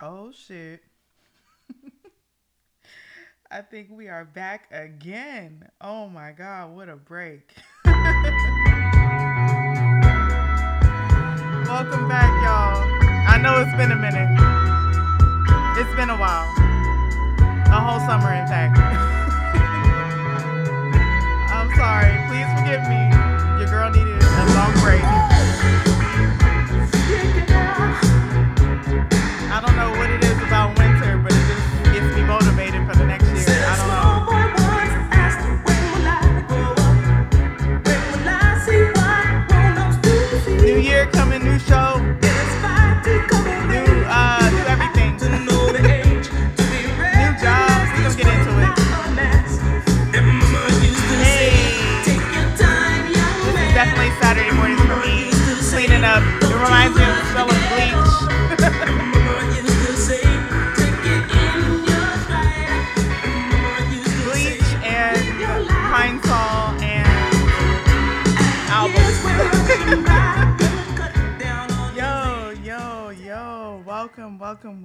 Oh shit. I think we are back again. Oh my god, what a break. Welcome back, y'all. I know it's been a minute. It's been a while. A whole summer, in fact. I'm sorry. Please forgive me. Your girl needed a long break.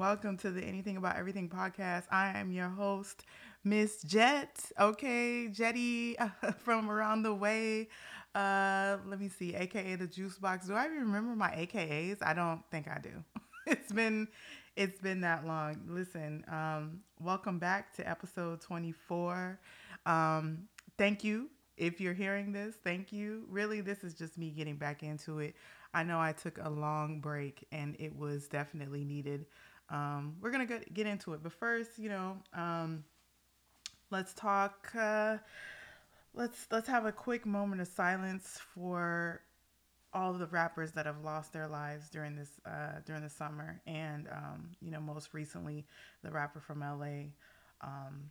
Welcome, to the Anything About Everything podcast. I am your host, Miss Jet. Okay, Jetty from around the way. Uh, let me see, aka the juice box. Do I even remember my AKAs? I don't think I do. it's been it's been that long. Listen, um, welcome back to episode 24. Um, thank you if you're hearing this. Thank you. Really, this is just me getting back into it. I know I took a long break and it was definitely needed. Um, we're gonna get, get into it, but first, you know, um, let's talk. Uh, let's let's have a quick moment of silence for all of the rappers that have lost their lives during this uh, during the summer, and um, you know, most recently, the rapper from LA, um,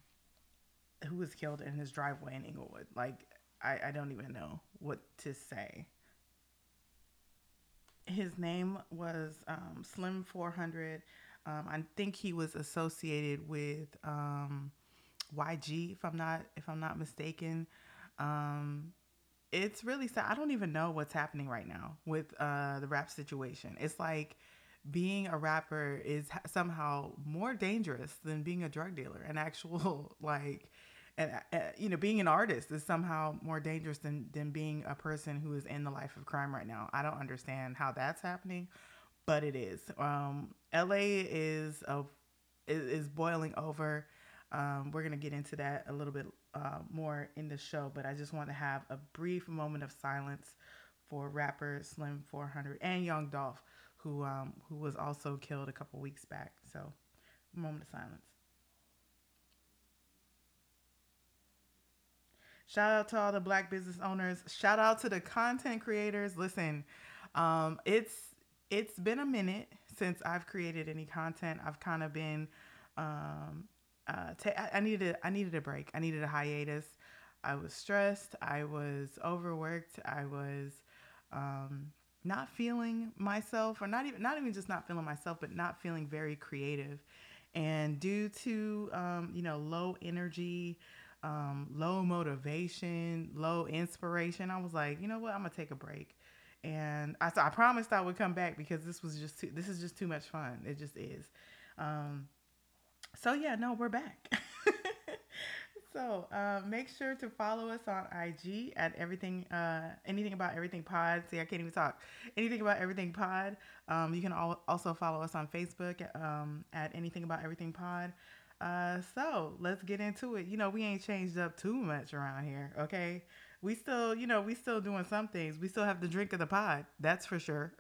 who was killed in his driveway in Inglewood. Like, I, I don't even know what to say. His name was um, Slim 400. Um, I think he was associated with um, YG, if I'm not if I'm not mistaken. Um, it's really sad. I don't even know what's happening right now with uh, the rap situation. It's like being a rapper is somehow more dangerous than being a drug dealer. An actual like, and uh, you know, being an artist is somehow more dangerous than than being a person who is in the life of crime right now. I don't understand how that's happening, but it is. Um, LA is a is, boiling over. Um, we're gonna get into that a little bit uh, more in the show, but I just want to have a brief moment of silence for rapper Slim 400 and Young Dolph, who um, who was also killed a couple weeks back. So, moment of silence. Shout out to all the black business owners. Shout out to the content creators. Listen, um, it's it's been a minute since I've created any content. I've kind of been um, uh, I- I needed I needed a break. I needed a hiatus. I was stressed. I was overworked. I was um, not feeling myself, or not even not even just not feeling myself, but not feeling very creative. And due to um, you know low energy, um, low motivation, low inspiration, I was like, you know what, I'm gonna take a break. And I, so I promised I would come back because this was just too, this is just too much fun. It just is. Um, so yeah, no, we're back. so uh, make sure to follow us on IG at everything, uh, anything about everything pod. See, I can't even talk. Anything about everything pod. Um, you can al- also follow us on Facebook um, at anything about everything pod. Uh, so let's get into it. You know, we ain't changed up too much around here. Okay, we still, you know, we still doing some things. We still have the drink of the pod. That's for sure.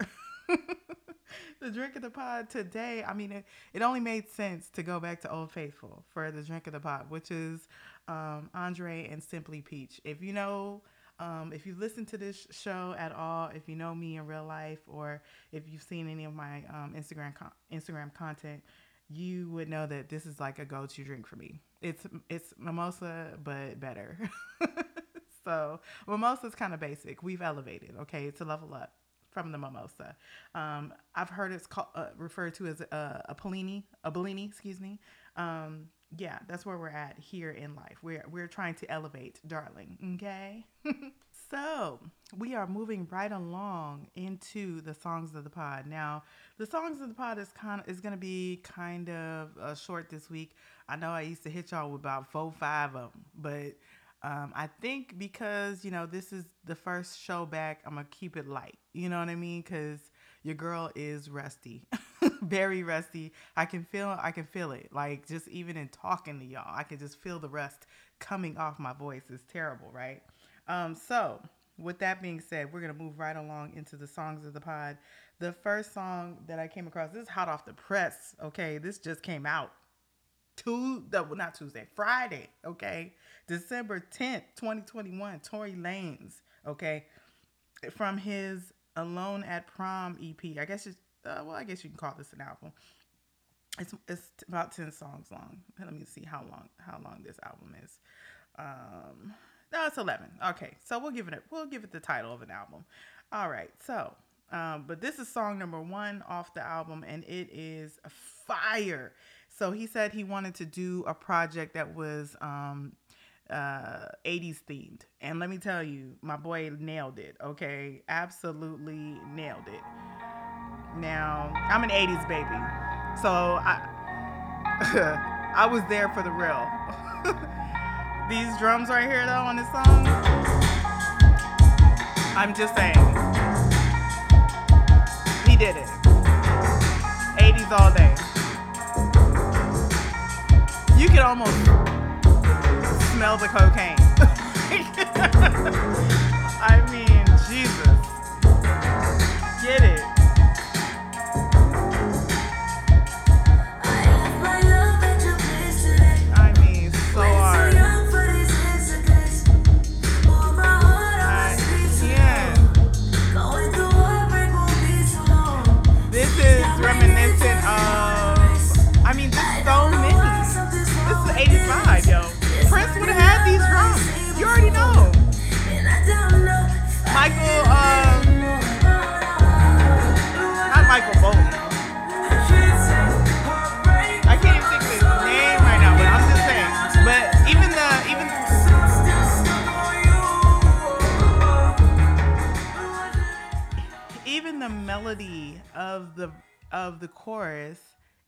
the drink of the pod today. I mean, it, it only made sense to go back to Old Faithful for the drink of the pod, which is um, Andre and Simply Peach. If you know, um, if you've listened to this show at all, if you know me in real life, or if you've seen any of my um, Instagram con- Instagram content, you would know that this is like a go-to drink for me. It's it's mimosa, but better. so mimosa's kind of basic. We've elevated, okay, to level up from the mimosa. Um, I've heard it's called uh, referred to as a, a Bellini, a Bellini, excuse me. Um, yeah, that's where we're at here in life. We're we're trying to elevate, darling. Okay. So we are moving right along into the songs of the pod. Now, the songs of the pod is kind of is to be kind of uh, short this week. I know I used to hit y'all with about four, five of them, but um, I think because you know this is the first show back, I'm gonna keep it light. You know what I mean? Because your girl is rusty, very rusty. I can feel, I can feel it. Like just even in talking to y'all, I can just feel the rust coming off my voice. It's terrible, right? Um, so with that being said, we're gonna move right along into the songs of the pod. The first song that I came across, this is hot off the press. Okay, this just came out. Two, well, not Tuesday, Friday. Okay, December tenth, twenty twenty one. Tory Lanez. Okay, from his Alone at Prom EP. I guess it's uh, well, I guess you can call this an album. It's it's about ten songs long. Let me see how long how long this album is. Um, no, it's eleven. Okay, so we'll give it we'll give it the title of an album. All right, so um, but this is song number one off the album, and it is fire. So he said he wanted to do a project that was um, uh, 80s themed. And let me tell you, my boy nailed it. Okay. Absolutely nailed it. Now, I'm an 80s baby. So I I was there for the real. These drums right here though on this song. I'm just saying. He did it. 80s all day. You can almost smell the cocaine. I mean,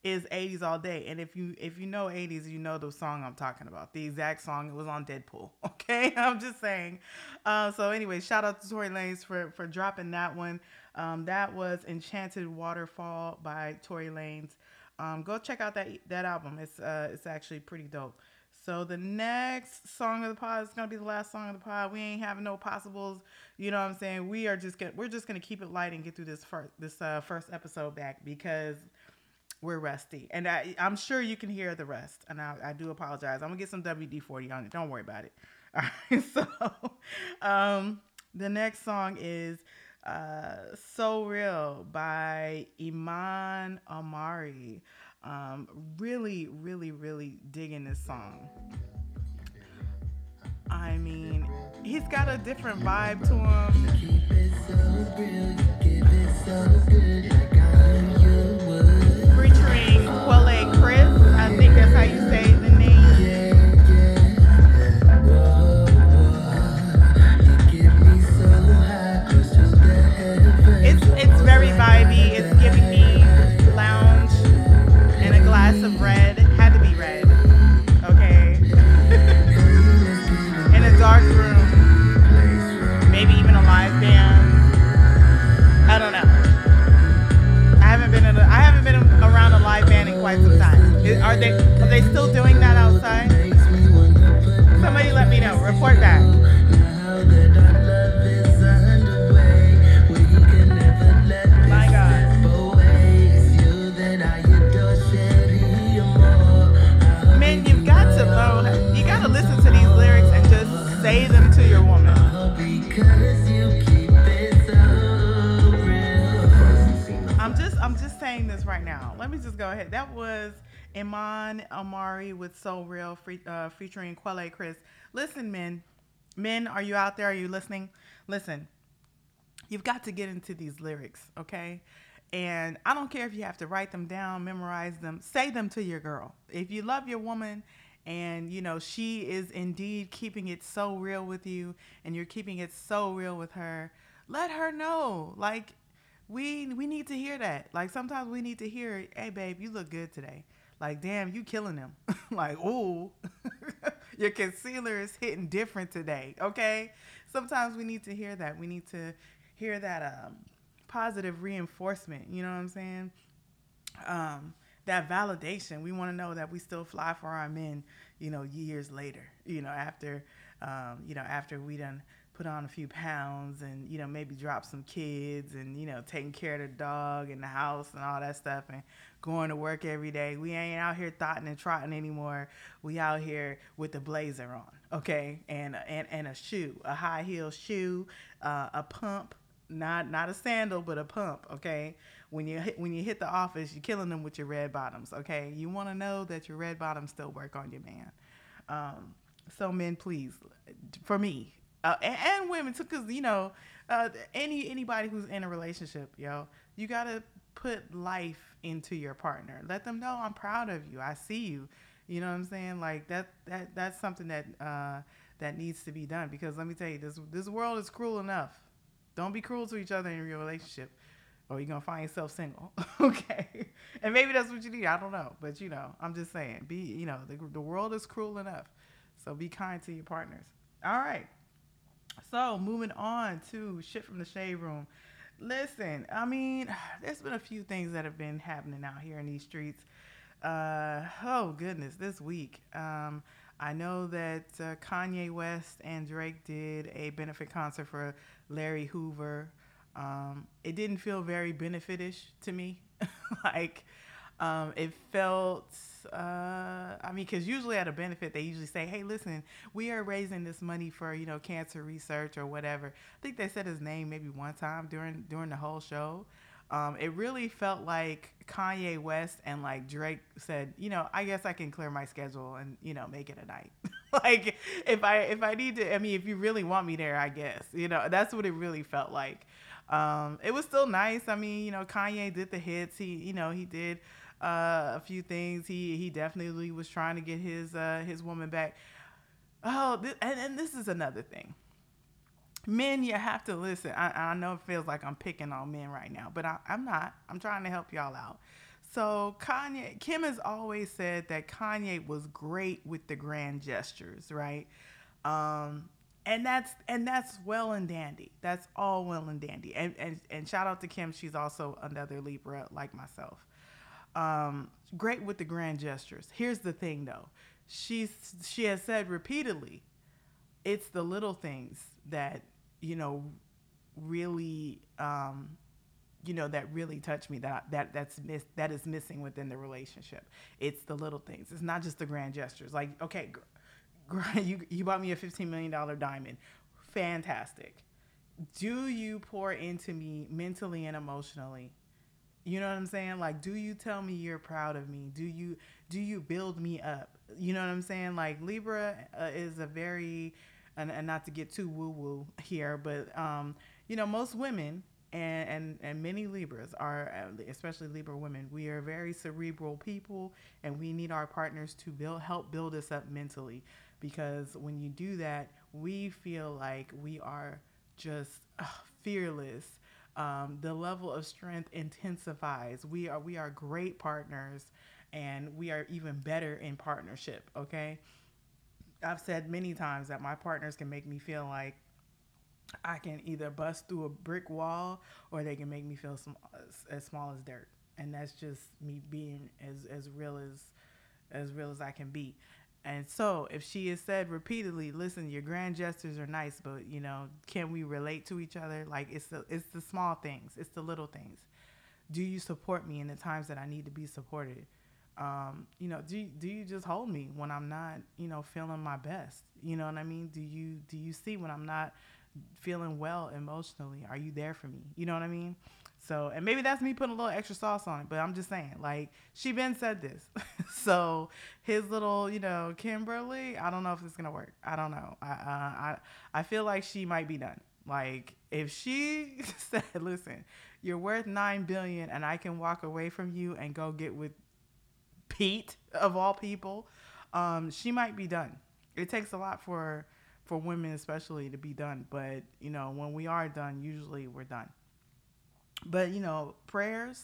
is 80s all day. And if you if you know 80s you know the song i'm talking about the exact song. It was on deadpool okay? I'm just saying. Uh, so anyway shout out to tory lanez for for dropping that one. Um, that was enchanted waterfall by tory lanez. Um, go check out that that album. It's uh it's actually pretty dope. So the next song of the pod is gonna be the last song of the pod. We ain't having no possibles. You know what I'm saying? We are just gonna we're just gonna keep it light and get through this first this uh, first episode back because we're rusty, and I I'm sure you can hear the rest. And I, I do apologize. I'm gonna get some WD forty on it. Don't worry about it. All right. So um, the next song is uh, "So Real" by Iman Omari. Um, really, really, really digging this song. I mean, he's got a different vibe to him. Featuring Quelle eh, Chris. I think that's how you say Uh, featuring Quelle Chris. Listen, men, men, are you out there? Are you listening? Listen, you've got to get into these lyrics, okay? And I don't care if you have to write them down, memorize them, say them to your girl. If you love your woman and you know she is indeed keeping it so real with you and you're keeping it so real with her let her know like we we need to hear that like sometimes we need to hear hey babe you look good today like damn you killing them like oh your concealer is hitting different today okay? Sometimes we need to hear that. We need to hear that um positive reinforcement you know what i'm saying? Um that validation. We want to know that we still fly for our men, you know, years later, you know, after, um, you know, after we done put on a few pounds and, you know, maybe drop some kids and, you know, taking care of the dog and the house and all that stuff and going to work every day. We ain't out here thotting and trotting anymore. We out here with the blazer on, okay? And, and, and a shoe, a high heel shoe, uh, a pump, not, not a sandal, but a pump, okay? when you hit, when you hit the office, you're killing them with your red bottoms. Okay, you want to know that your red bottoms still work on your man. Um, so men, please, for me uh, and, and, women too, because you know, uh, any anybody who's in a relationship, yo, you gotta put life into your partner. Let them know I'm proud of you. I see you. You know what I'm saying? Like that that that's something that uh, that needs to be done because let me tell you, this this world is cruel enough. Don't be cruel to each other in your relationship or you're gonna find yourself single. okay, and maybe that's what you need. I don't know, but you know, I'm just saying, be you know, the the world is cruel enough, so be kind to your partners. All right. So moving on to shit from the shade room. Listen, I mean, there's been a few things that have been happening out here in these streets. Uh, oh goodness, this week. Um, I know that uh, Kanye West and Drake did a benefit concert for Larry Hoover. Um, it didn't feel very benefitish to me. like, um, it felt, uh, I mean, because usually at a benefit, they usually say, hey, listen, we are raising this money for, you know, cancer research or whatever. I think they said his name maybe one time during, during the whole show. Um, it really felt like Kanye West and like Drake said, you know, I guess I can clear my schedule and you know make it a night. like if I if I need to, I mean, if you really want me there, I guess you know that's what it really felt like. Um, it was still nice. I mean, you know, Kanye did the hits. He, you know, he did uh, a few things. He he definitely was trying to get his uh, his woman back. Oh, th- and, and this is another thing. Men, you have to listen. I, I know it feels like I'm picking on men right now, but I, I'm not. I'm trying to help y'all out. So Kanye, Kim has always said that Kanye was great with the grand gestures, right? Um, and that's and that's well and dandy. That's all well and dandy. And and, and shout out to Kim. She's also another Libra like myself. Um, great with the grand gestures. Here's the thing though. She's she has said repeatedly, it's the little things that you know really um, you know that really touch me that that that's miss, that is missing within the relationship. It's the little things. It's not just the grand gestures. Like okay, you you bought me a fifteen million dollar diamond, fantastic. Do you pour into me mentally and emotionally? You know what I'm saying? Like, do you tell me you're proud of me? Do you do you build me up? You know what I'm saying? Like Libra uh, is a very, and, and not to get too woo woo here, but um, you know most women and, and and many Libras are, especially Libra women, we are very cerebral people, and we need our partners to build help build us up mentally because when you do that, we feel like we are just uh, fearless. Um, the level of strength intensifies. We are we are great partners, and we are even better in partnership. Okay, I've said many times that my partners can make me feel like I can either bust through a brick wall or they can make me feel some, as, as small as dirt, and that's just me being as as real as as real as I can be. And so, if she has said repeatedly, "Listen, your grand gestures are nice, but you know, can we relate to each other? Like it's the it's the small things, it's the little things. Do you support me in the times that I need to be supported? Um, you know, do do you just hold me when I'm not, you know, feeling my best? You know what I mean? Do you do you see when I'm not feeling well emotionally? Are you there for me? You know what I mean? So, and maybe that's me putting a little extra sauce on it, but I'm just saying, like, she been said this. so, his little, you know, Kimberly, I don't know if it's gonna work. I don't know. I, uh, I, I feel like she might be done. Like, if she said, "Listen, you're worth nine billion, and I can walk away from you and go get with Pete of all people," um, she might be done. It takes a lot for for women especially to be done, but you know when we are done, usually we're done. But you know prayers,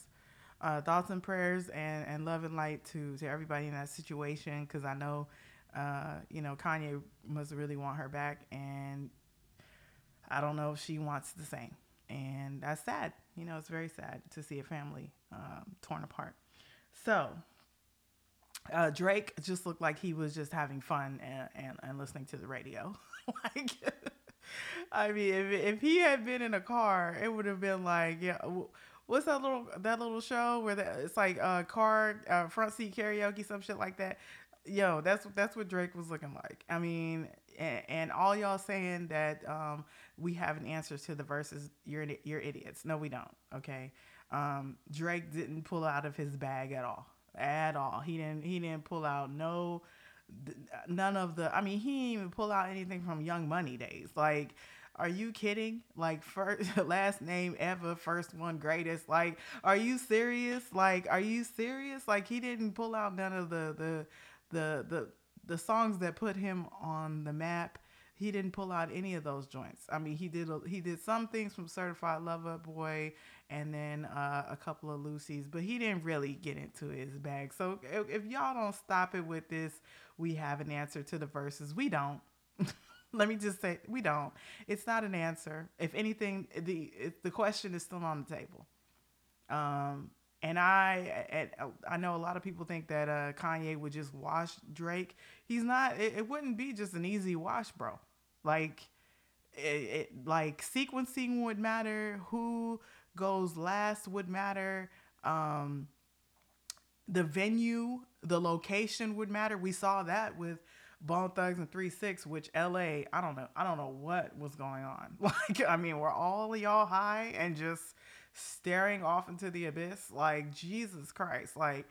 uh, thoughts and prayers, and and love and light to to everybody in that situation because I know. Uh, you know, Kanye must really want her back, and I don't know if she wants the same. And that's sad. You know, it's very sad to see a family um, torn apart. So, uh, Drake just looked like he was just having fun and, and, and listening to the radio. like, I mean, if, if he had been in a car, it would have been like, yeah, what's that little that little show where the, it's like a uh, car uh, front seat karaoke, some shit like that. Yo, that's that's what Drake was looking like. I mean, and, and all y'all saying that um, we have an answer to the Verzuz, you're you're idiots. No, we don't. Okay, um, Drake didn't pull out of his bag at all at all. He didn't he didn't pull out no none of the I mean he didn't even pull out anything from Young Money days. Like are you kidding? Like first last name ever, first one greatest. Like are you serious? Like are you serious? Like he didn't pull out none of the the the the the songs that put him on the map he didn't pull out any of those joints. I mean, he did he did some things from Certified Lover Boy and then uh, a couple of Lucy's, but he didn't really get into his bag. So if, if y'all don't stop it with this, we have an answer to the Verzuz. We don't. Let me just say we don't. It's not an answer. If anything, the the question is still on the table. Um, and I, I know a lot of people think that uh, Kanye would just wash Drake. He's not. It, it wouldn't be just an easy wash, bro. Like, it, it, like sequencing would matter. Who goes last would matter. Um, the venue, the location would matter. We saw that with Bone Thugs and Three Six, which LA, I don't know, I don't know what was going on. Like, I mean, we're all y'all high and just staring off into the abyss. Like, Jesus Christ, like.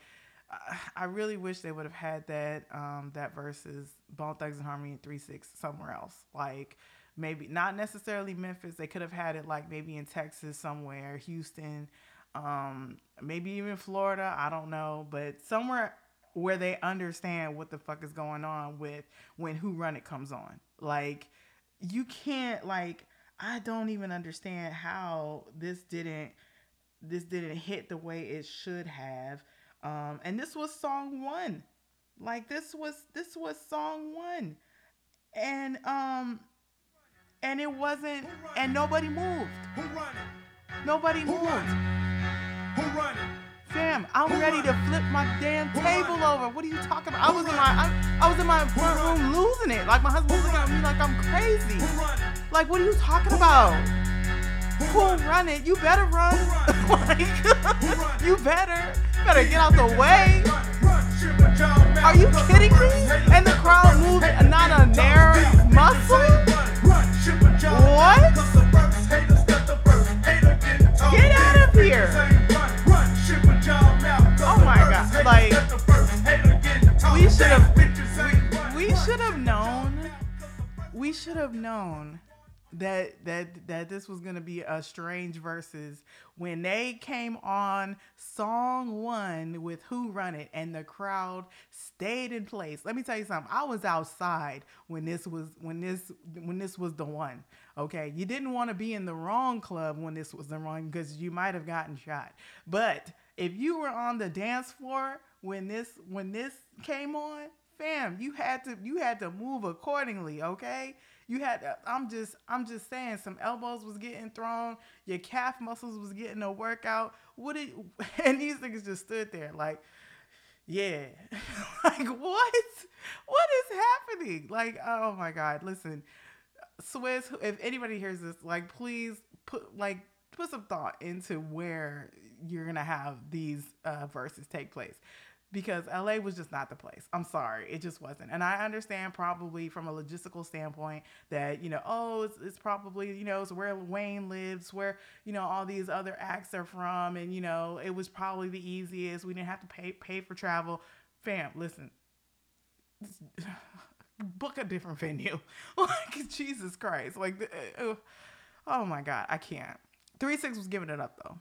I really wish they would have had that um, that versus Bone Thugs-n-Harmony and Three Six somewhere else. Like maybe not necessarily Memphis. They could have had it like maybe in Texas somewhere, Houston, um, maybe even Florida. I don't know, but somewhere where they understand what the fuck is going on with when Who Run It comes on. Like you can't like I don't even understand how this didn't this didn't hit the way it should have um, and this was song one. Like this was this was song one. And um and it wasn't and nobody moved. Who Nobody Who moved. Who Fam, I'm ready to flip my damn Who table over. What are you talking about? I was in my I, I was in my front room losing it. Like my husband was looking at me like I'm crazy. Like what are you talking about? Who run it? You better run. like, you better better get out the way. Are you kidding me? And the crowd moved not a narrow muscle? What? Get out of here. Oh my god. Like we should have we, should have known. We should have known that that that this was gonna be a strange Verzuz. When they came on song one with who run it and the crowd stayed in place. Let me tell you something i was outside when this was when this when this was the one okay? You didn't want to be in the wrong club when this was the wrong because you might have gotten shot. But if you were on the dance floor when this when this came on fam you had to you had to move accordingly okay you had to, I'm just I'm just saying some elbows was getting thrown, your calf muscles was getting a workout. What did and these niggas just stood there like yeah. like what? What is happening? Like oh my god, listen. Swizz, if anybody hears this, like please put like put some thought into where you're gonna have these uh, Verzuz take place because LA was just not the place. I'm sorry, it just wasn't. And I understand probably from a logistical standpoint that you know, oh, it's, it's probably you know, it's where Wayne lives, where you know all these other acts are from, and you know, it was probably the easiest. We didn't have to pay pay for travel. Fam, listen. Book a different venue. like Jesus Christ. Like, uh, oh my God, I can't. Three Six was giving it up though.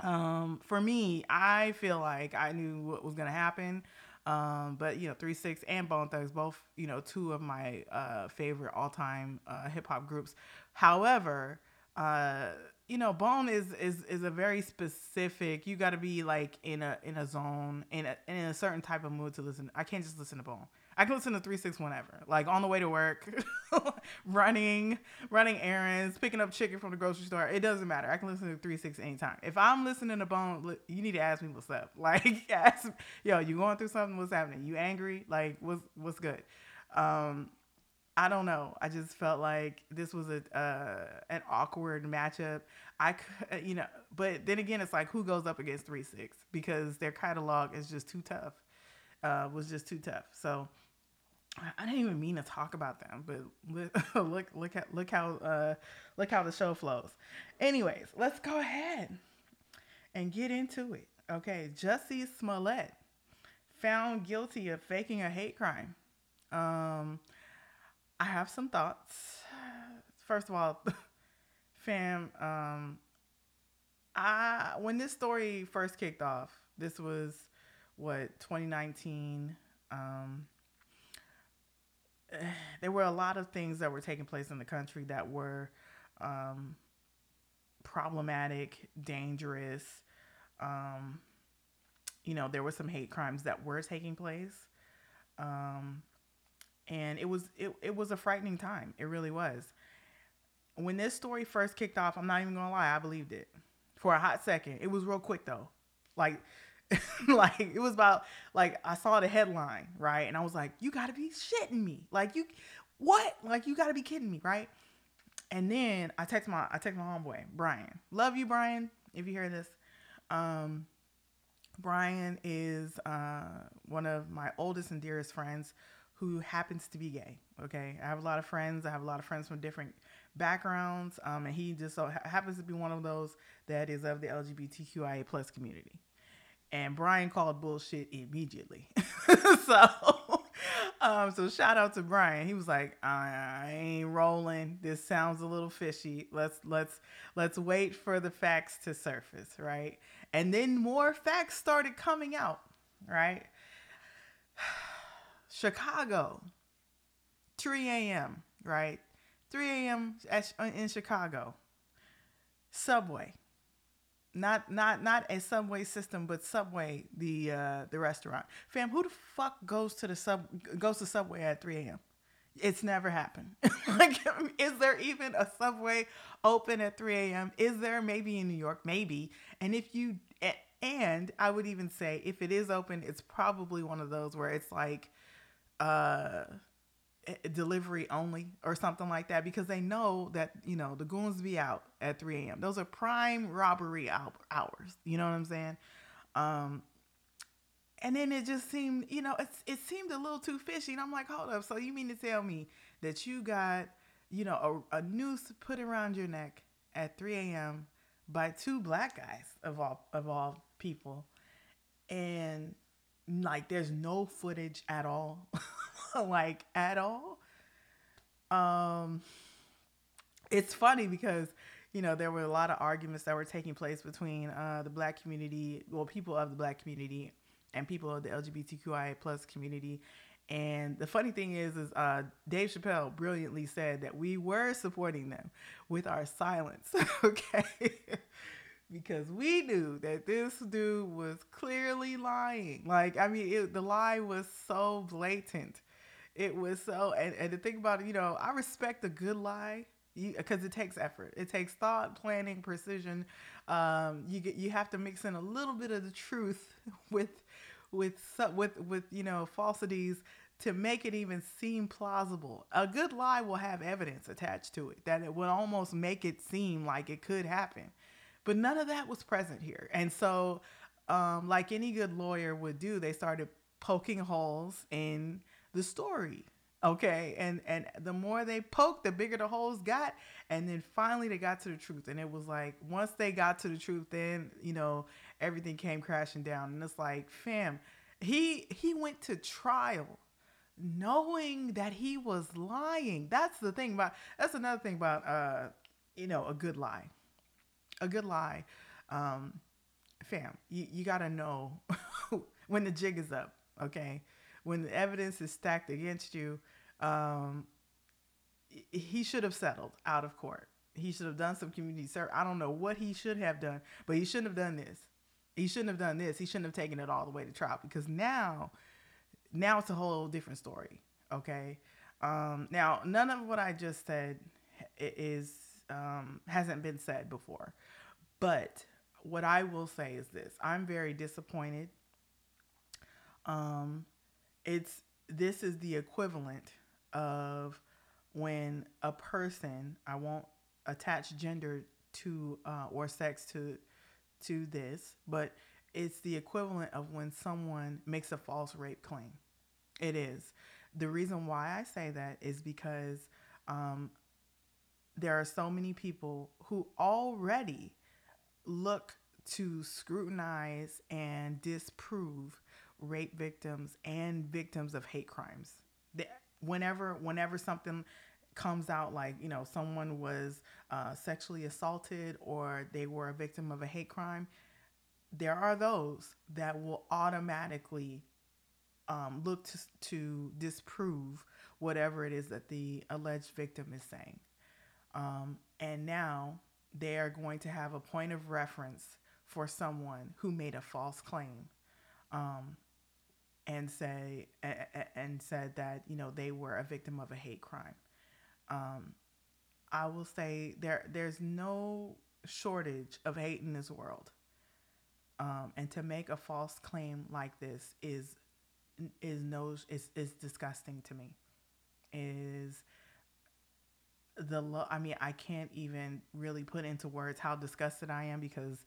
Um, for me, I feel like I knew what was gonna happen. Um, but you know, Three Six and Bone Thugs, both you know, two of my uh, favorite all time uh, hip hop groups. However, uh, you know, Bone is is is a very specific. You got to be like in a in a zone in a in a certain type of mood to listen. I can't just listen to Bone. I can listen to three six whenever, like on the way to work, running, running errands, picking up chicken from the grocery store. It doesn't matter. I can listen to three six anytime. If I'm listening to Bone, you need to ask me what's up. Like, ask, yo, you going through something? What's happening? You angry? Like, what's what's good? Um, I don't know. I just felt like this was a uh, an awkward matchup. I could, you know, but then again, it's like who goes up against three six because their catalog is just too tough. Uh, was just too tough. So I didn't even mean to talk about them, but look, look, at, look how, uh, look how the show flows. Anyways, let's go ahead and get into it. Okay, Jussie Smollett found guilty of faking a hate crime. Um, I have some thoughts. First of all, fam, um, I when this story first kicked off, this was what 2019. Um, there were a lot of things that were taking place in the country that were um, problematic, dangerous. Um, you know, there were some hate crimes that were taking place. Um, and it was it, it was a frightening time. It really was. When this story first kicked off, I'm not even gonna lie, I believed it for a hot second. It was real quick though. Like like it was about like I saw the headline, right? And I was like, you gotta be shitting me. Like you what? Like you gotta be kidding me, right? And then I text my I text my homeboy, Brian. Love you, Brian, if you hear this. Um Brian is uh, one of my oldest and dearest friends who happens to be gay. Okay, I have a lot of friends. I have a lot of friends from different backgrounds, um, and he just so ha- happens to be one of those that is of the LGBTQIA plus community and Brian called bullshit immediately. so, um, so shout out to Brian. He was like, I, ain't rolling. This sounds a little fishy. Let's let's let's wait for the facts to surface, right? And then more facts started coming out, right? Chicago, 3 a.m., right? 3 a.m. in Chicago. Subway not not not a subway system, but Subway the uh, the restaurant. Fam, who the fuck goes to the sub goes to Subway at 3 a.m. It's never happened. like, is there even a Subway open at 3 a.m.? Is there maybe in New York? Maybe. And if you and I would even say if it is open, it's probably one of those where it's like uh delivery only or something like that because they know that you know the goons be out at 3 a.m those are prime robbery hours you know what i'm saying? Um and then it just seemed you know it's, it seemed a little too fishy and i'm like hold up so you mean to tell me that you got you know a, a noose put around your neck at 3 a.m by two black guys of all of all people and like there's no footage at all like at all. Um, it's funny because you know there were a lot of arguments that were taking place between uh, the black community, well, people of the black community, and people of the LGBTQIA plus community. And the funny thing is, is uh, Dave Chappelle brilliantly said that we were supporting them with our silence. okay. because we knew that this dude was clearly lying. Like, I mean, it, the lie was so blatant it was so, and, and to think about it, you know, I respect a good lie because it takes effort. It takes thought, planning, precision. Um, you get you have to mix in a little bit of the truth with with with with you know falsities to make it even seem plausible. A good lie will have evidence attached to it that it will almost make it seem like it could happen. But none of that was present here. And so um, like any good lawyer would do, they started poking holes in the story okay? And and the more they poked the bigger the holes got and then finally they got to the truth. And it was like once they got to the truth then you know everything came crashing down. And it's like fam he he went to trial knowing that he was lying. That's the thing about that's another thing about uh you know a good lie. A good lie um fam you, you gotta know when the jig is up Okay, when the evidence is stacked against you, um, he should have settled out of court. He should have done some community service. I don't know what he should have done, but he shouldn't have done this. He shouldn't have done this. He shouldn't have taken it all the way to trial because now, now it's a whole different story. Okay. Um, now, none of what I just said is um, hasn't been said before, but what I will say is this: I'm very disappointed. Um, it's this is the equivalent of when a person I won't attach gender to uh, or sex to to this, but it's the equivalent of when someone makes a false rape claim. It is. The reason why I say that is because um, there are so many people who already look to scrutinize and disprove rape victims and victims of hate crimes. Whenever, whenever something comes out like you know someone was uh, sexually assaulted or they were a victim of a hate crime, there are those that will automatically um, look to, to disprove whatever it is that the alleged victim is saying. Um, and now they are going to have a point of reference for someone who made a false claim um, and say and said that you know they were a victim of a hate crime. Um, I will say there there's no shortage of hate in this world. Um, and to make a false claim like this is is no is is disgusting to me. Is the lo- I mean I can't even really put into words how disgusted I am because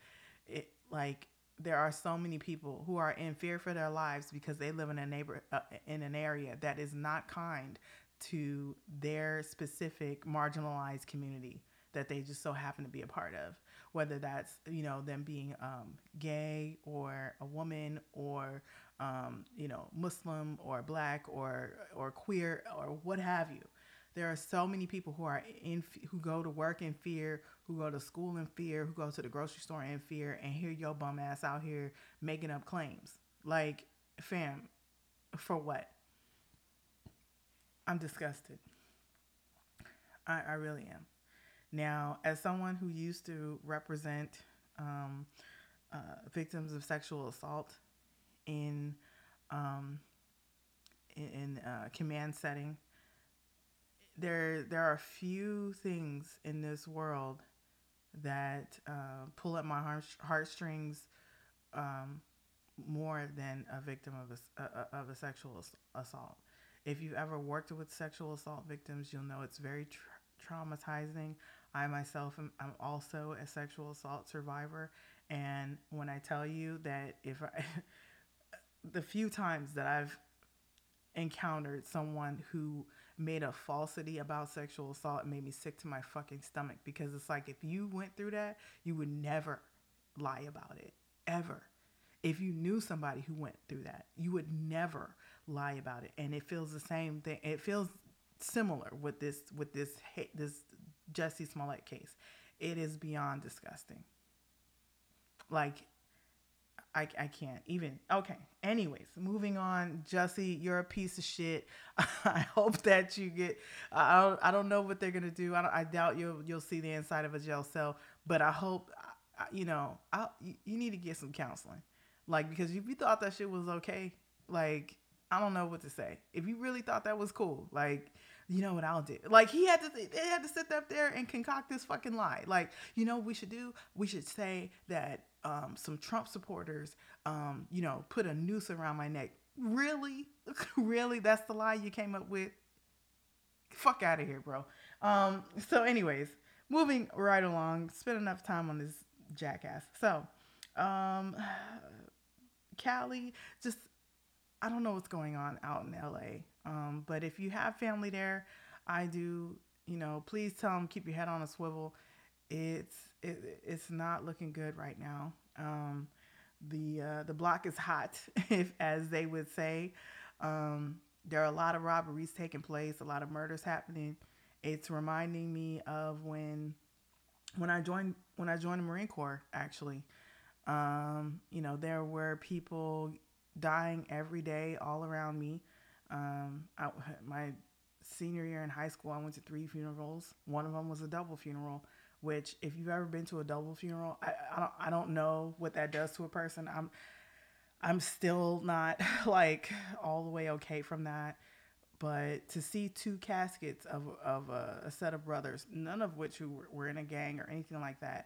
it like there are so many people who are in fear for their lives because they live in a neighbor uh, in an area that is not kind to their specific marginalized community that they just so happen to be a part of. Whether that's you know them being um, gay or a woman or um, you know muslim or black or or queer or what have you there are so many people who are in who go to work in fear who go to school in fear who go to the grocery store in fear and hear your bum ass out here making up claims like fam for what I'm disgusted. I, I really am. Now, as someone who used to represent um, uh, victims of sexual assault in um, in, uh, command setting, there there are few things in this world that uh, pull at my heart, heartstrings um, more than a victim of a, uh, of a sexual assault. If you've ever worked with sexual assault victims, you'll know it's very tra- traumatizing. I myself am I'm also a sexual assault survivor, and when I tell you that if I, the few times that I've encountered someone who made a falsity about sexual assault, it made me sick to my fucking stomach because it's like if you went through that, you would never lie about it ever. If you knew somebody who went through that, you would never lie about it. And it feels the same thing it feels similar with this with this this Jussie Smollett case. It is beyond disgusting. Like I, I can't even okay anyways moving on Jussie you're a piece of shit I hope that you get I don't, I don't know what they're gonna do I, I doubt you'll you'll see the inside of a jail cell but I hope you know I you need to get some counseling like because if you thought that shit was okay like I don't know what to say. If you really thought that was cool, like, you know what I'll do? Like he had to, they had to sit up there and concoct this fucking lie. Like, you know what we should do? We should say that um, some Trump supporters, um, you know, put a noose around my neck. Really, really, that's the lie you came up with. Fuck out of here, bro. Um, so, anyways, moving right along. Spent enough time on this jackass. So, um, Cali, just I don't know what's going on out in LA. Um, but if you have family there, I do. You know, please tell them keep your head on a swivel. It's it, it's not looking good right now. Um, the uh, the block is hot, if as they would say. Um, there are a lot of robberies taking place, a lot of murders happening. It's reminding me of when when I joined when I joined the Marine Corps. Actually, um, you know, there were people dying every day all around me. Um, I, my senior year in high school, I went to three funerals. One of them was a double funeral, which if you've ever been to a double funeral, I, I don't I don't know what that does to a person. I'm I'm still not like all the way okay from that. But to see two caskets of, of a, a set of brothers, none of which who were, were in a gang or anything like that,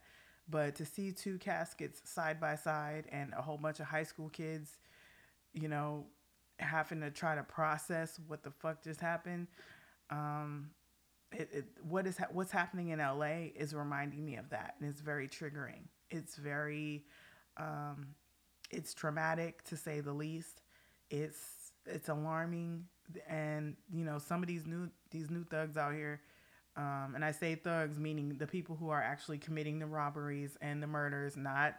but to see two caskets side by side and a whole bunch of high school kids, you know, having to try to process what the fuck just happened, um, it, it, what is ha- what's happening in LA is reminding me of that, and it's very triggering. It's very, um, it's traumatic to say the least. It's it's alarming, and you know some of these new these new thugs out here, um, and I say thugs meaning the people who are actually committing the robberies and the murders, not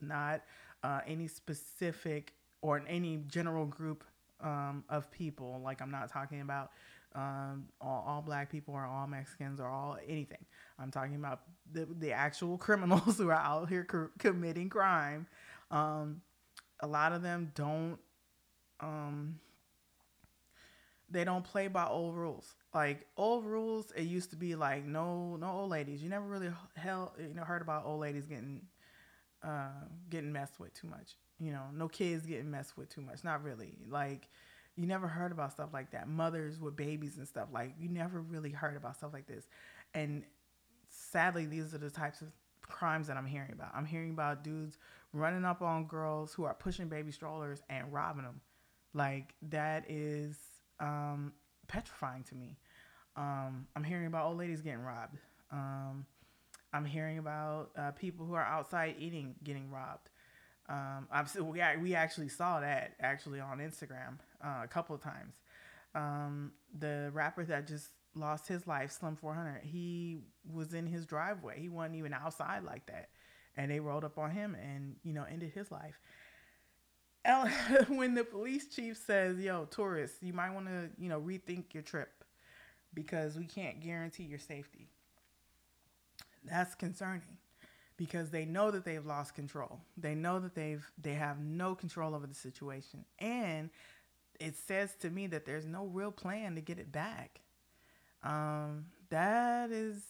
not uh, any specific or any general group um, of people. Like I'm not talking about um, all, all, black people or all Mexicans or all anything. I'm talking about the, the actual criminals who are out here co- committing crime. Um, a lot of them don't, um, they don't play by old rules. Like old rules, it used to be like no, no old ladies. You never really you know, heard about old ladies getting, uh, getting messed with too much. You know, no kids getting messed with too much. Not really. Like you never heard about stuff like that. Mothers with babies and stuff like you never really heard about stuff like this. And sadly, these are the types of crimes that I'm hearing about. I'm hearing about dudes running up on girls who are pushing baby strollers and robbing them. Like that is um, petrifying to me. Um, I'm hearing about old ladies getting robbed. Um, I'm hearing about uh, people who are outside eating getting robbed. Um, I've, we, we actually saw that actually on Instagram uh, a couple of times. Um, the rapper that just lost his life, Slim 400, he was in his driveway. He wasn't even outside like that. And they rolled up on him and, you know, ended his life. when the police chief says, yo, tourists, you might want to, you know, rethink your trip because we can't guarantee your safety. That's concerning because they know that they've lost control. They know that they've they have no control over the situation. And it says to me that there's no real plan to get it back. Um, that is,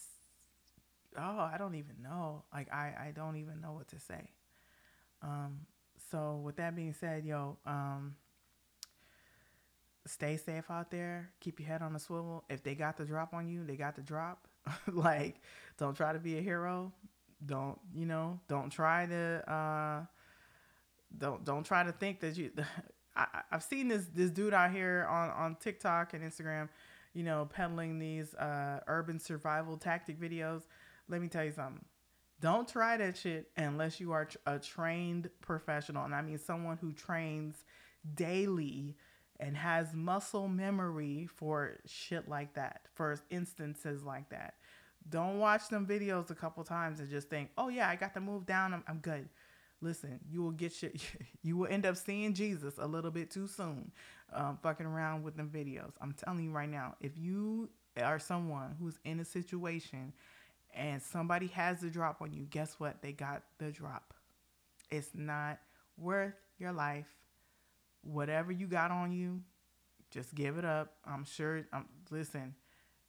oh, I don't even know. Like, I, I don't even know what to say. Um, so with that being said, yo, um, stay safe out there. Keep your head on a swivel. If they got the drop on you, they got the drop. like, don't try to be a hero. Don't, you know, don't try to, uh, don't, don't try to think that you, I, have seen this this dude out here on on TikTok and Instagram, you know, peddling these uh, urban survival tactic videos. Let me tell you something. Don't try that shit unless you are a trained professional, and I mean someone who trains daily and has muscle memory for shit like that, for instances like that. Don't watch them videos a couple times and just think, "Oh yeah, I got to move down. I'm, I'm good." listen, you will get your, you will end up seeing Jesus a little bit too soon, um, fucking around with them videos. I'm telling you right now, if you are someone who's in a situation and somebody has the drop on you, guess what? They got the drop. It's not worth your life. Whatever you got on you, just give it up. I'm sure. I'm listen.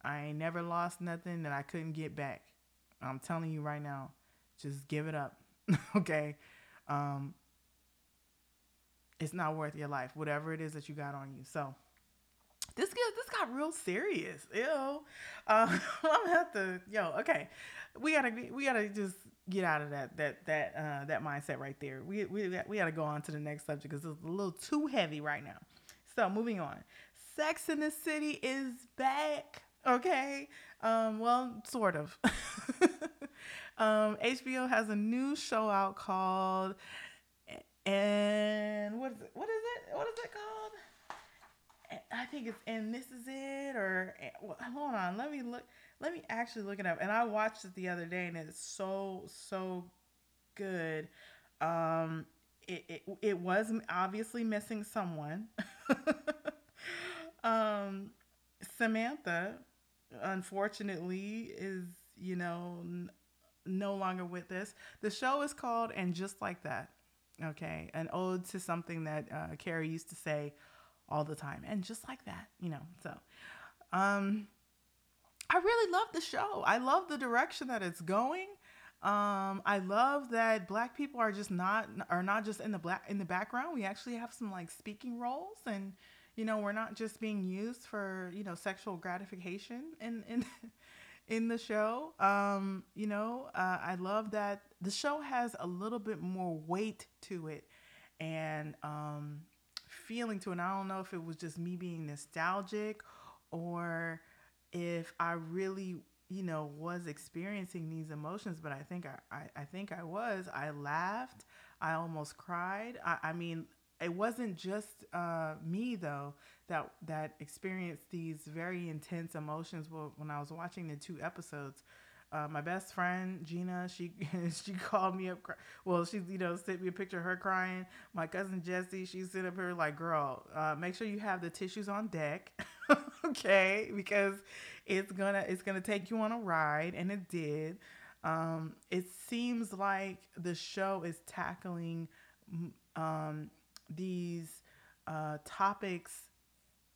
I ain't never lost nothing that I couldn't get back. I'm telling you right now, just give it up. okay um, it's not worth your life, whatever it is that you got on you. So this get, this got real serious. Ew. Uh, I'm gonna have to yo. Okay, we gotta we gotta just get out of that that that uh, that mindset right there. We we we gotta go on to the next subject because it's a little too heavy right now. So moving on. Sex and the City is back. Okay. Um, well, sort of. Um, HBO has a new show out called and what is it? What is it? What is it called? I think it's and this is it or hold on, let me look. Let me actually look it up. And I watched it the other day, and it's so so good. Um, it it, it was obviously missing someone. um, Samantha, unfortunately, is you know no longer with us. The show is called And Just Like That. Okay, an ode to something that uh, Carrie used to say all the time, and just like that, you know. So, um, I really love the show. I love the direction that it's going. Um, I love that black people are just not are not just in the black in the background. We actually have some like speaking roles and you know, we're not just being used for, you know, sexual gratification in in in the show. Um, you know, uh, I love that the show has a little bit more weight to it and um feeling to it. And I don't know if it was just me being nostalgic or if I really you know, was experiencing these emotions, but I think I, I, I think I was. I laughed. I almost cried. I, I mean, it wasn't just uh, me though that that experienced these very intense emotions when I was watching the two episodes. Uh, my best friend Gina, she she called me up. Well, she you know sent me a picture of her crying. My cousin Jesse, she sent up her like, "Girl, uh, make sure you have the tissues on deck, okay? Because it's gonna it's gonna take you on a ride," and it did. Um, it seems like the show is tackling um, these uh, topics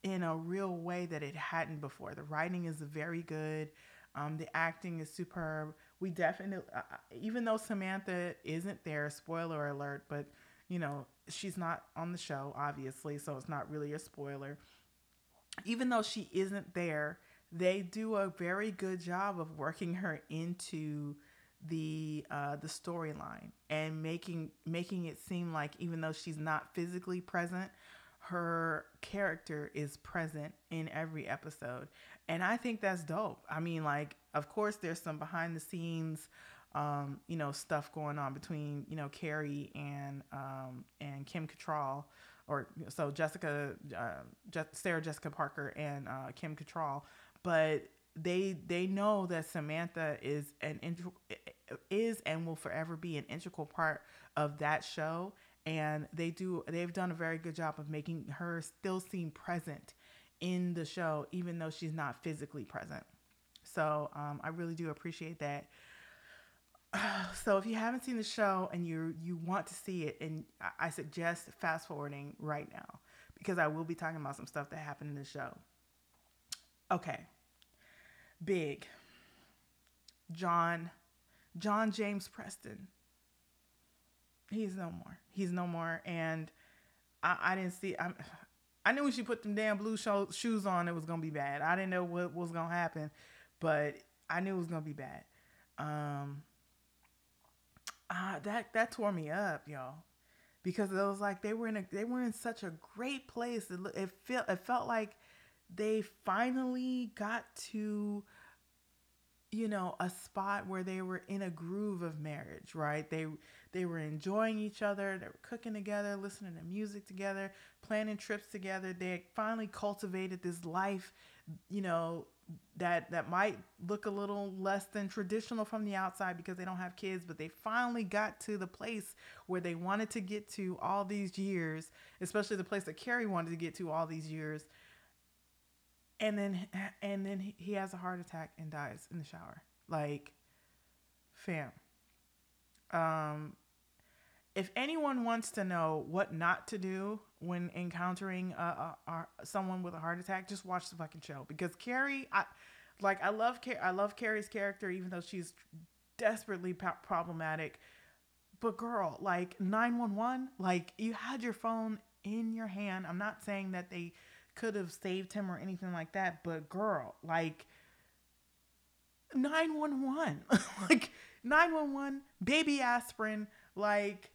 in a real way that it hadn't before. The writing is very good. Um, the acting is superb. We definitely, uh, uh, even though Samantha isn't there, spoiler alert, but you know, she's not on the show, obviously, so it's not really a spoiler. Even though she isn't there, they do a very good job of working her into the uh, the storyline and making making it seem like even though she's not physically present, her character is present in every episode. And I think that's dope. I mean, like, of course, there's some behind the scenes, um, you know, stuff going on between, you know, Carrie and um, and Kim Cattrall, or so Jessica, uh, Je- Sarah Jessica Parker and uh, Kim Cattrall, but they they know that Samantha is an is and will forever be an integral part of that show. And they do they've done a very good job of making her still seem present in the show even though she's not physically present. So um, i really do appreciate that. So if you haven't seen the show and you you want to see it and i suggest fast forwarding right now because i will be talking about some stuff that happened in the show. Okay big john john james preston he's no more. He's no more. And I, I didn't see. I, I knew when she put them damn blue sho- shoes on, it was gonna be bad. I didn't know what was gonna happen, but I knew it was gonna be bad. Um, uh, that that tore me up, y'all, because it was like they were in a they were in such a great place. It, it felt it felt like they finally got to you know a spot where they were in a groove of marriage right? They they were enjoying each other they were cooking together listening to music together planning trips together. They finally cultivated this life you know that that might look a little less than traditional from the outside because they don't have kids but they finally got to the place where they wanted to get to all these years especially the place that Carrie wanted to get to all these years and then and then he has a heart attack and dies in the shower. Like fam. Um if anyone wants to know what not to do when encountering a, someone with a heart attack just watch the fucking show. Because carrie i like i love i love carrie's character even though she's desperately problematic. But girl like 911 like you had your phone in your hand. I'm not saying that they could have saved him or anything like that. But girl, like 911, like 911, baby aspirin, like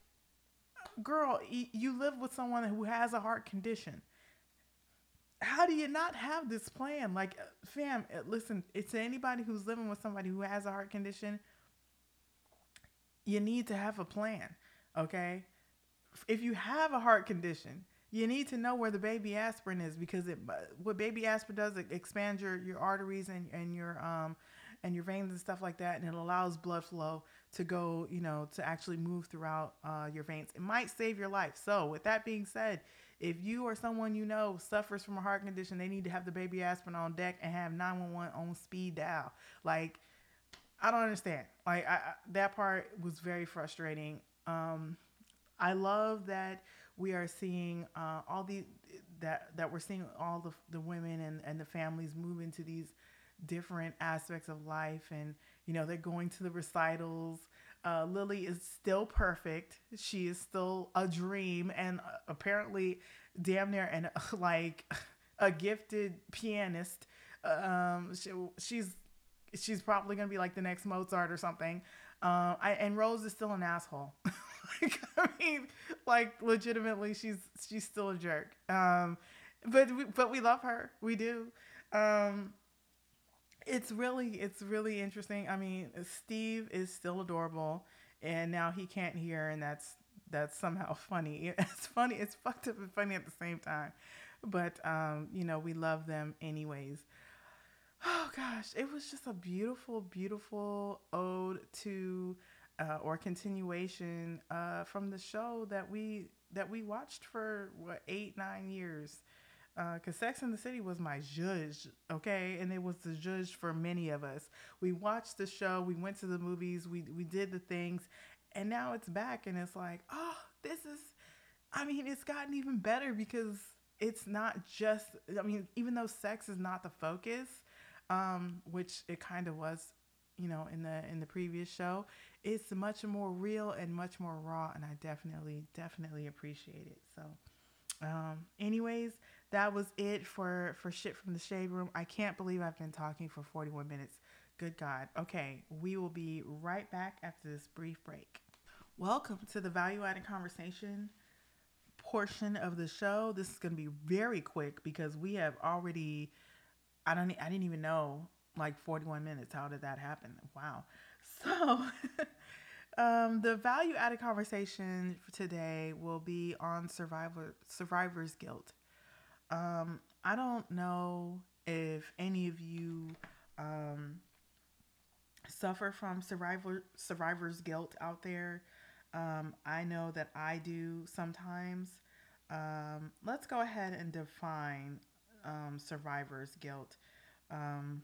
girl, you live with someone who has a heart condition. How do you not have this plan? Like, fam, uh, listen, it's anybody who's living with somebody who has a heart condition. You need to have a plan, okay? If you have a heart condition, you need to know where the baby aspirin is because it what baby aspirin does it expands your your arteries and and your um and your veins and stuff like that and it allows blood flow to go you know to actually move throughout uh, your veins. It might save your life. So with that being said if you or someone you know suffers from a heart condition they need to have the baby aspirin on deck and have 911 on speed dial. Like i don't understand. Like I, I, that part was very frustrating. Um I love that we are seeing uh, all the that that we're seeing all the the women and and the families move into these different aspects of life, and you know they're going to the recitals. Uh, Lily is still perfect. She is still a dream, and uh, apparently, damn near and like a gifted pianist. Um, she, she's she's probably gonna be like the next Mozart or something. Um, I, and Rose is still an asshole. like, I mean, like legitimately, she's she's still a jerk. Um, but we, but we love her. We do. Um, it's really it's really interesting. I mean, Steve is still adorable, and now he can't hear, and that's that's somehow funny. It's funny. It's fucked up and funny at the same time. But um, you know, we love them anyways. Oh gosh, it was just a beautiful, beautiful ode to uh, or continuation uh, from the show that we that we watched for what eight nine years. Because uh, Sex and the City was my judge, okay, and it was the judge for many of us. We watched the show, we went to the movies, we we did the things, and now it's back, and it's like, oh, this is. I mean, it's gotten even better because it's not just. I mean, even though sex is not the focus, um, which it kind of was, you know, in the in the previous show. It's much more real and much more raw, and I definitely definitely appreciate it. So, um, anyways, that was it for for shit from the shade room. I can't believe I've been talking for 41 minutes. Good God. Okay, we will be right back after this brief break. Welcome to the value added conversation portion of the show. This is going to be very quick because we have already I don't I didn't even know like 41 minutes. How did that happen? Wow. So um, the value added conversation for today will be on survivor survivor's guilt. Um, I don't know if any of you um, suffer from survivor survivor's guilt out there. Um, I know that I do sometimes. Um, let's go ahead and define um, survivor's guilt. Um,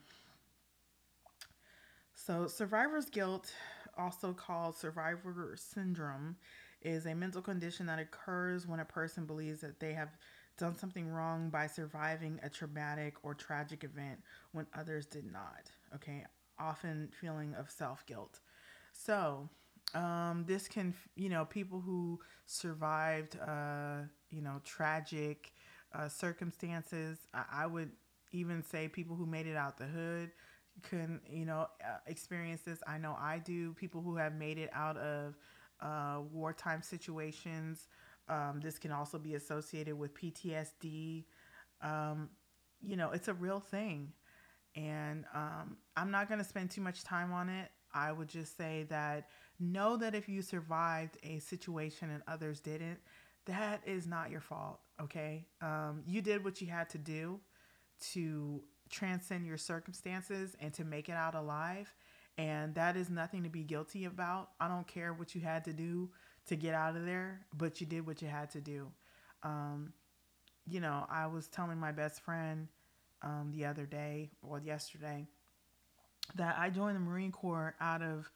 so, survivor's guilt, also called survivor syndrome, is a mental condition that occurs when a person believes that they have done something wrong by surviving a traumatic or tragic event when others did not. Okay, often feeling of self guilt. So, um, this can, you know, people who survived, uh, you know, tragic uh, circumstances. I, I, would even say people who made it out the hood can, you know, uh, experience this. I know I do. People who have made it out of uh, wartime situations. Um, this can also be associated with PTSD. Um, you know, it's a real thing. And um, I'm not going to spend too much time on it. I would just say that know that if you survived a situation and others didn't, that is not your fault, okay? Um, you did what you had to do to transcend your circumstances and to make it out alive. And that is nothing to be guilty about. I don't care what you had to do to get out of there, but you did what you had to do. Um, you know, I was telling my best friend um, the other day or yesterday that I joined the Marine Corps out of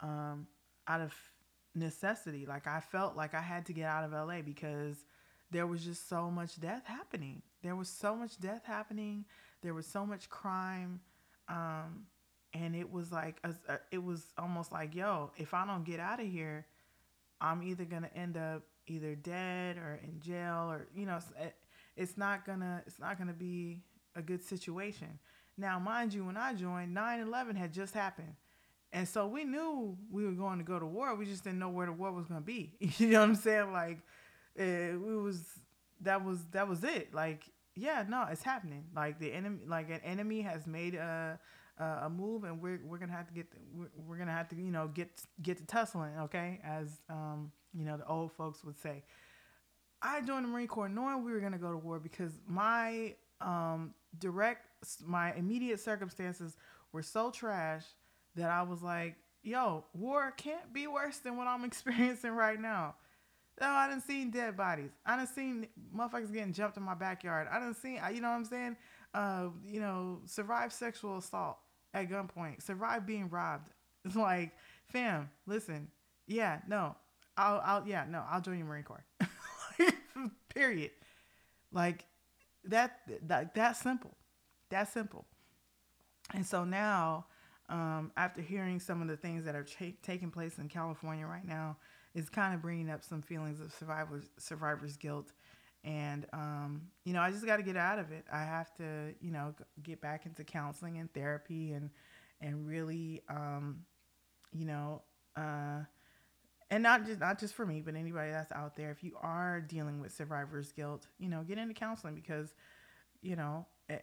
um, out of necessity. Like I felt like I had to get out of LA because there was just so much death happening. There was so much death happening. There was so much crime. Um, and it was like, a, a, it was almost like, yo, if I don't get out of here, I'm either going to end up either dead or in jail or, you know, it, it's not gonna, it's not gonna be a good situation. Now, mind you, when I joined, 9-11 had just happened. And so we knew we were going to go to war. We just didn't know where the war was going to be. you know what I'm saying? Like, it, eh, it was that was that was it. Like, yeah, no, it's happening. Like the enemy, like an enemy has made a a move, and we're we're gonna have to get we're, we're gonna have to you know get get to tussling. Okay, as um you know the old folks would say. I joined the Marine Corps knowing we were gonna go to war because my um direct my immediate circumstances were so trash that I was like, yo, war can't be worse than what I'm experiencing right now. No, I didn't see dead bodies. I didn't see motherfuckers getting jumped in my backyard. I didn't see, you know what I'm saying? Uh, you know, survive sexual assault at gunpoint, survive being robbed. It's like, fam, listen, yeah, no, I'll, I'll, yeah, no, I'll join you Marine Corps. Period. Like that, that, that simple. That simple. And so now, um, after hearing some of the things that are ch- taking place in California right now, is kind of bringing up some feelings of survivors survivor's guilt. And um, you know i just got to get out of it. I have to you know get back into counseling and therapy and and really um, you know uh, and not just not just for me but anybody that's out there. If you are dealing with survivor's guilt you know get into counseling because you know eh,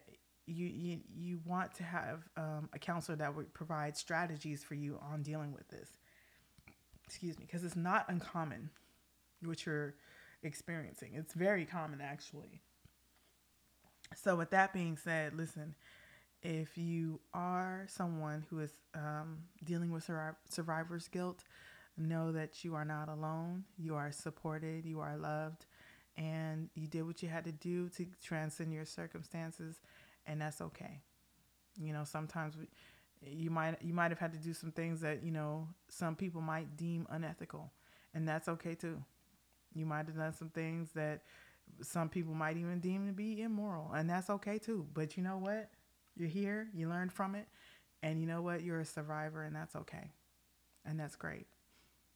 you you, you want to have um, a counselor that would provide strategies for you on dealing with this excuse me because it's not uncommon what you're experiencing. It's very common, actually. So, with that being said, listen, if you are someone who is um, dealing with survivor's guilt, know that you are not alone. You are supported, you are loved, and you did what you had to do to transcend your circumstances, and that's okay. You know, sometimes we, you might you might have had to do some things that you know some people might deem unethical, and that's okay too. You might have done some things that some people might even deem to be immoral, and that's okay too. But you know what? You're here, you learned from it, and you know what? You're a survivor, and that's okay. And that's great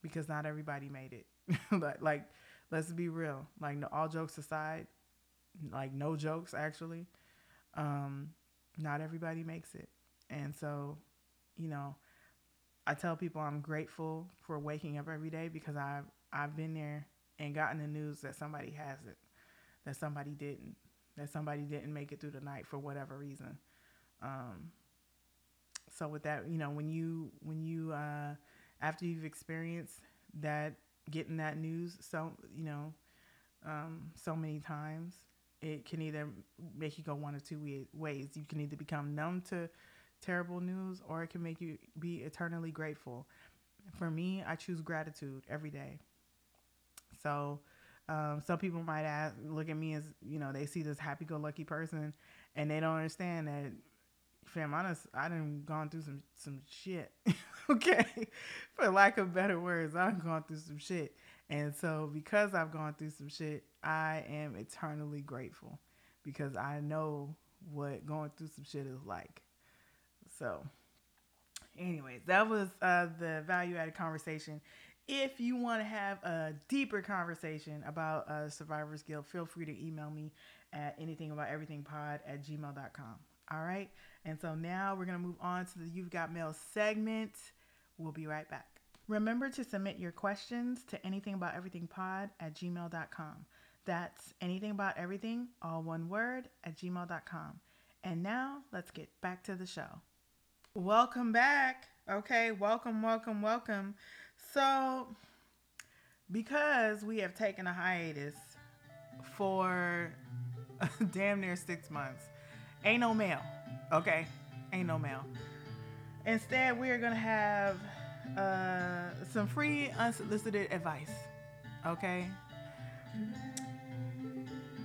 because not everybody made it. like, like, let's be real. Like, no, all jokes aside, like, no jokes actually, um, not everybody makes it. And so, you know, I tell people I'm grateful for waking up every day because I've I've been there and gotten the news that somebody has it, that somebody didn't, that somebody didn't make it through the night for whatever reason. Um, so with that, you know, when you when you uh, after you've experienced that getting that news, so you know, um, so many times, it can either make you go one or two ways. You can either become numb to terrible news, or it can make you be eternally grateful. For me, I choose gratitude every day. So um, some people might ask, look at me as you know they see this happy-go-lucky person, and they don't understand that. Fam, honest, I done gone through some some shit. okay, for lack of better words, I've gone through some shit, and so because I've gone through some shit, I am eternally grateful because I know what going through some shit is like. So, anyways, that was uh, the value added conversation. If you want to have a deeper conversation about uh, Survivor's Guilt, feel free to email me at anythingabout at gmail.com. All right. And so now we're going to move on to the You've Got Mail segment. We'll be right back. Remember to submit your questions to anythingabout at gmail.com. That's anything about everything, all one word, at gmail.com. And now let's get back to the show. Welcome back. Okay, welcome, welcome, welcome. So, because we have taken a hiatus for damn near six months, ain't no mail. Okay, ain't no mail. Instead, we are gonna have uh, some free unsolicited advice. Okay.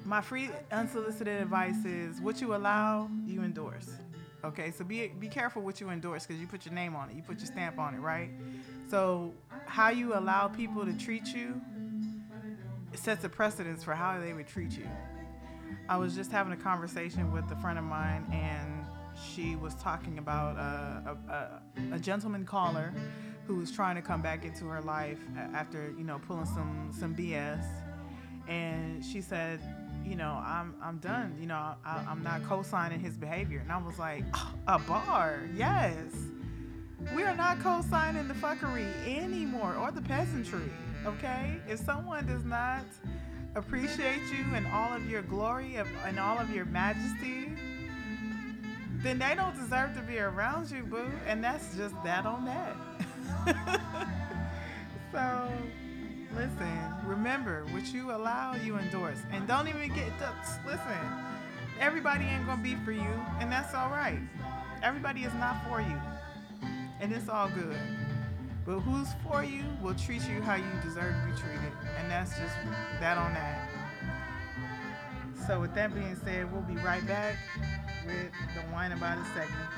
My free unsolicited advice is what you allow, you endorse. Okay, so be be careful what you endorse because you put your name on it, you put your stamp on it, right? So how you allow people to treat you sets a precedence for how they would treat you. I was just having a conversation with a friend of mine, and she was talking about a, a, a gentleman caller who was trying to come back into her life after you know pulling some some BS, and she said, you know, I'm I'm done. You know, I, am not mm-hmm. co-signing his behavior, and I was like, oh, a bar, yes. We are not co-signing the fuckery anymore or the peasantry. Okay, if someone does not appreciate you and all of your glory and all of your majesty, then they don't deserve to be around you, boo. And that's just that on that. so, listen, remember what you allow, you endorse. And don't even get, listen, everybody ain't gonna be for you, and that's all right. Everybody is not for you and it's all good. But who's for you will treat you how you deserve to be treated, and that's just that on that. So, with that being said, we'll be right back with the Wine About It segment.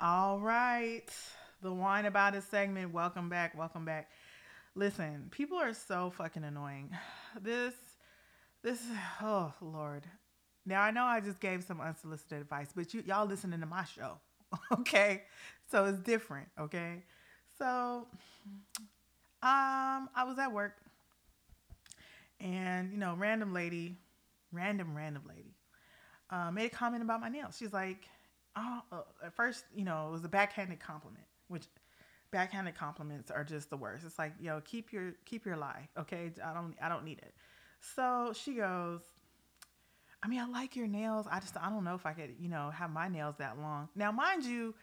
All right. The wine about it segment. Welcome back. Welcome back. Listen, people are so fucking annoying. This, this, oh Lord. Now I know I just gave some unsolicited advice, but you y'all listening to my show, okay? So it's different, okay? So, um, I was at work, and you know, random lady, random random lady, uh, made a comment about my nails. She's like, oh, at first, you know, it was a backhanded compliment, which backhanded compliments are just the worst. It's like, yo, keep your keep your lie, okay? I don't I don't need it. So she goes, I mean, I like your nails. I just I don't know if I could, you know, have my nails that long. Now, mind you,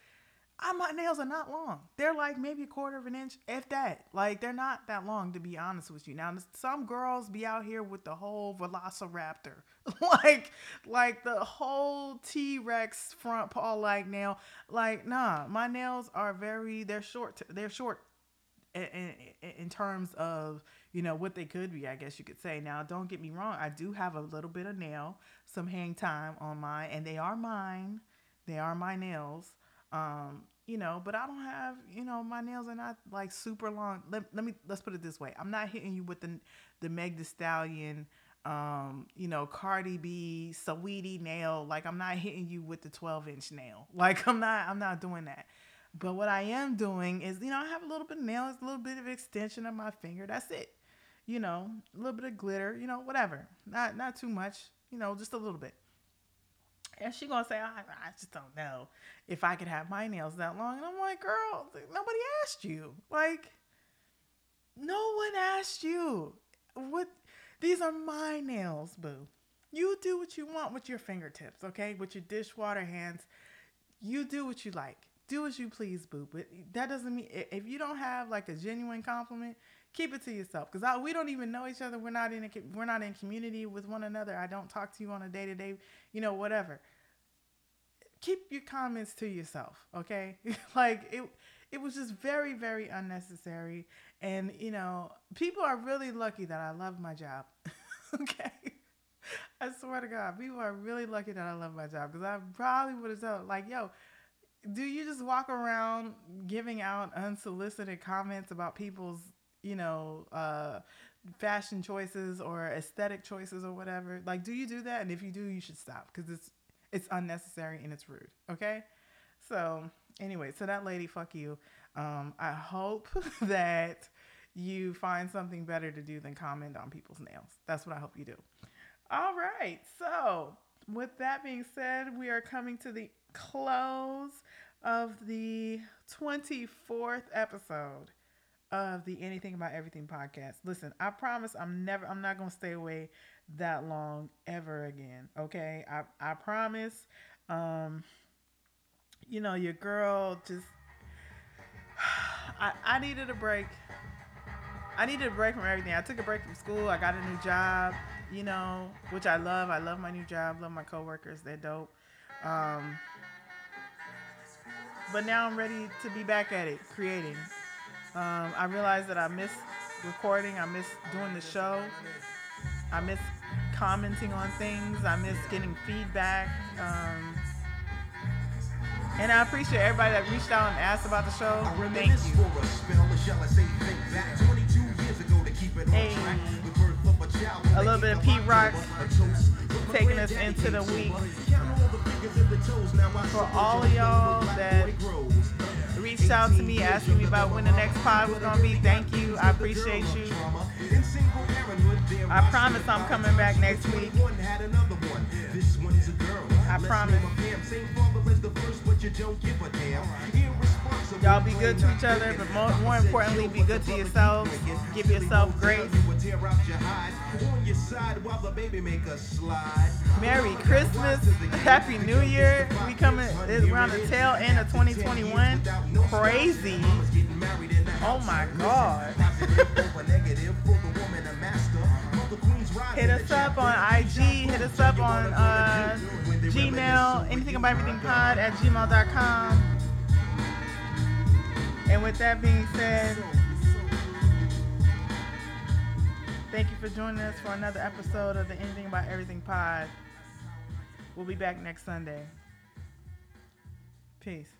I, my nails are not long. They're like maybe a quarter of an inch, if that. Like they're not that long, to be honest with you. Now, some girls be out here with the whole Velociraptor, like like the whole T Rex front paw like nail. Like nah, my nails are very. They're short. They're short. In, in, in terms of you know what they could be, I guess you could say. Now, don't get me wrong. I do have a little bit of nail, some hang time on mine, and they are mine. They are my nails. Um, you know, but I don't have, you know, my nails are not like super long. Let, let me let's put it this way. I'm not hitting you with the the Meg the Stallion um, you know, Cardi B, Saweetie nail. Like I'm not hitting you with the 12 inch nail. Like I'm not I'm not doing that. But what I am doing is, you know, I have a little bit of nails, a little bit of extension of my finger. That's it. You know, a little bit of glitter, you know, whatever. Not not too much, you know, just a little bit. And she gonna say, I, I just don't know if I could have my nails that long. And I'm like, girl, nobody asked you. Like, no one asked you. What? These are my nails, boo. You do what you want with your fingertips, okay? With your dishwater hands. You do what you like. Do as you please, boo. But that doesn't mean if you don't have like a genuine compliment, keep it to yourself. Cause we don't even know each other. We're not in a, we're not in community with one another. I don't talk to you on a day to day, you know, whatever. Keep your comments to yourself, okay? like it, it was just very, very unnecessary. And you know, people are really lucky that I love my job. okay. I swear to God, people are really lucky that I love my job because I probably would have told, like, yo, do you just walk around giving out unsolicited comments about people's you know, uh, fashion choices or aesthetic choices or whatever. Like, do you do that? And if you do, you should stop because it's it's unnecessary and it's rude. Okay. So anyway, so that lady, fuck you. Um, I hope that you find something better to do than comment on people's nails. That's what I hope you do. All right. So with that being said, we are coming to the close of the 24th episode of the Anything About Everything podcast. Listen, I promise I'm never I'm not going to stay away that long ever again, okay? I I promise um you know, your girl just I I needed a break. I needed a break from everything. I took a break from school. I got a new job, you know, which I love. I love my new job. Love my coworkers. They're dope. Um, but now I'm ready to be back at it, creating. Um, I realized that I miss recording. I miss doing the show. I miss commenting on things. I miss getting feedback. Um, and I appreciate everybody that reached out and asked about the show. Thank you. Hey, a little bit of Pete Rock taking us into the week. For all y'all that reached out to me asking me about when the next pod was gonna be. Thank you. I appreciate you. I promise I'm coming back next week. I promise. Y'all be good to each other, but more, more importantly, be good to yourself. Give yourself grace. Merry Christmas. Happy New Year. We coming it's around the tail end of 2021. Crazy. Oh my God. hit us up on IG, hit us up on uh, Gmail, anything about everything pod at gmail.com. And with that being said, thank you for joining us for another episode of the Anything About Everything pod. We'll be back next Sunday. Peace.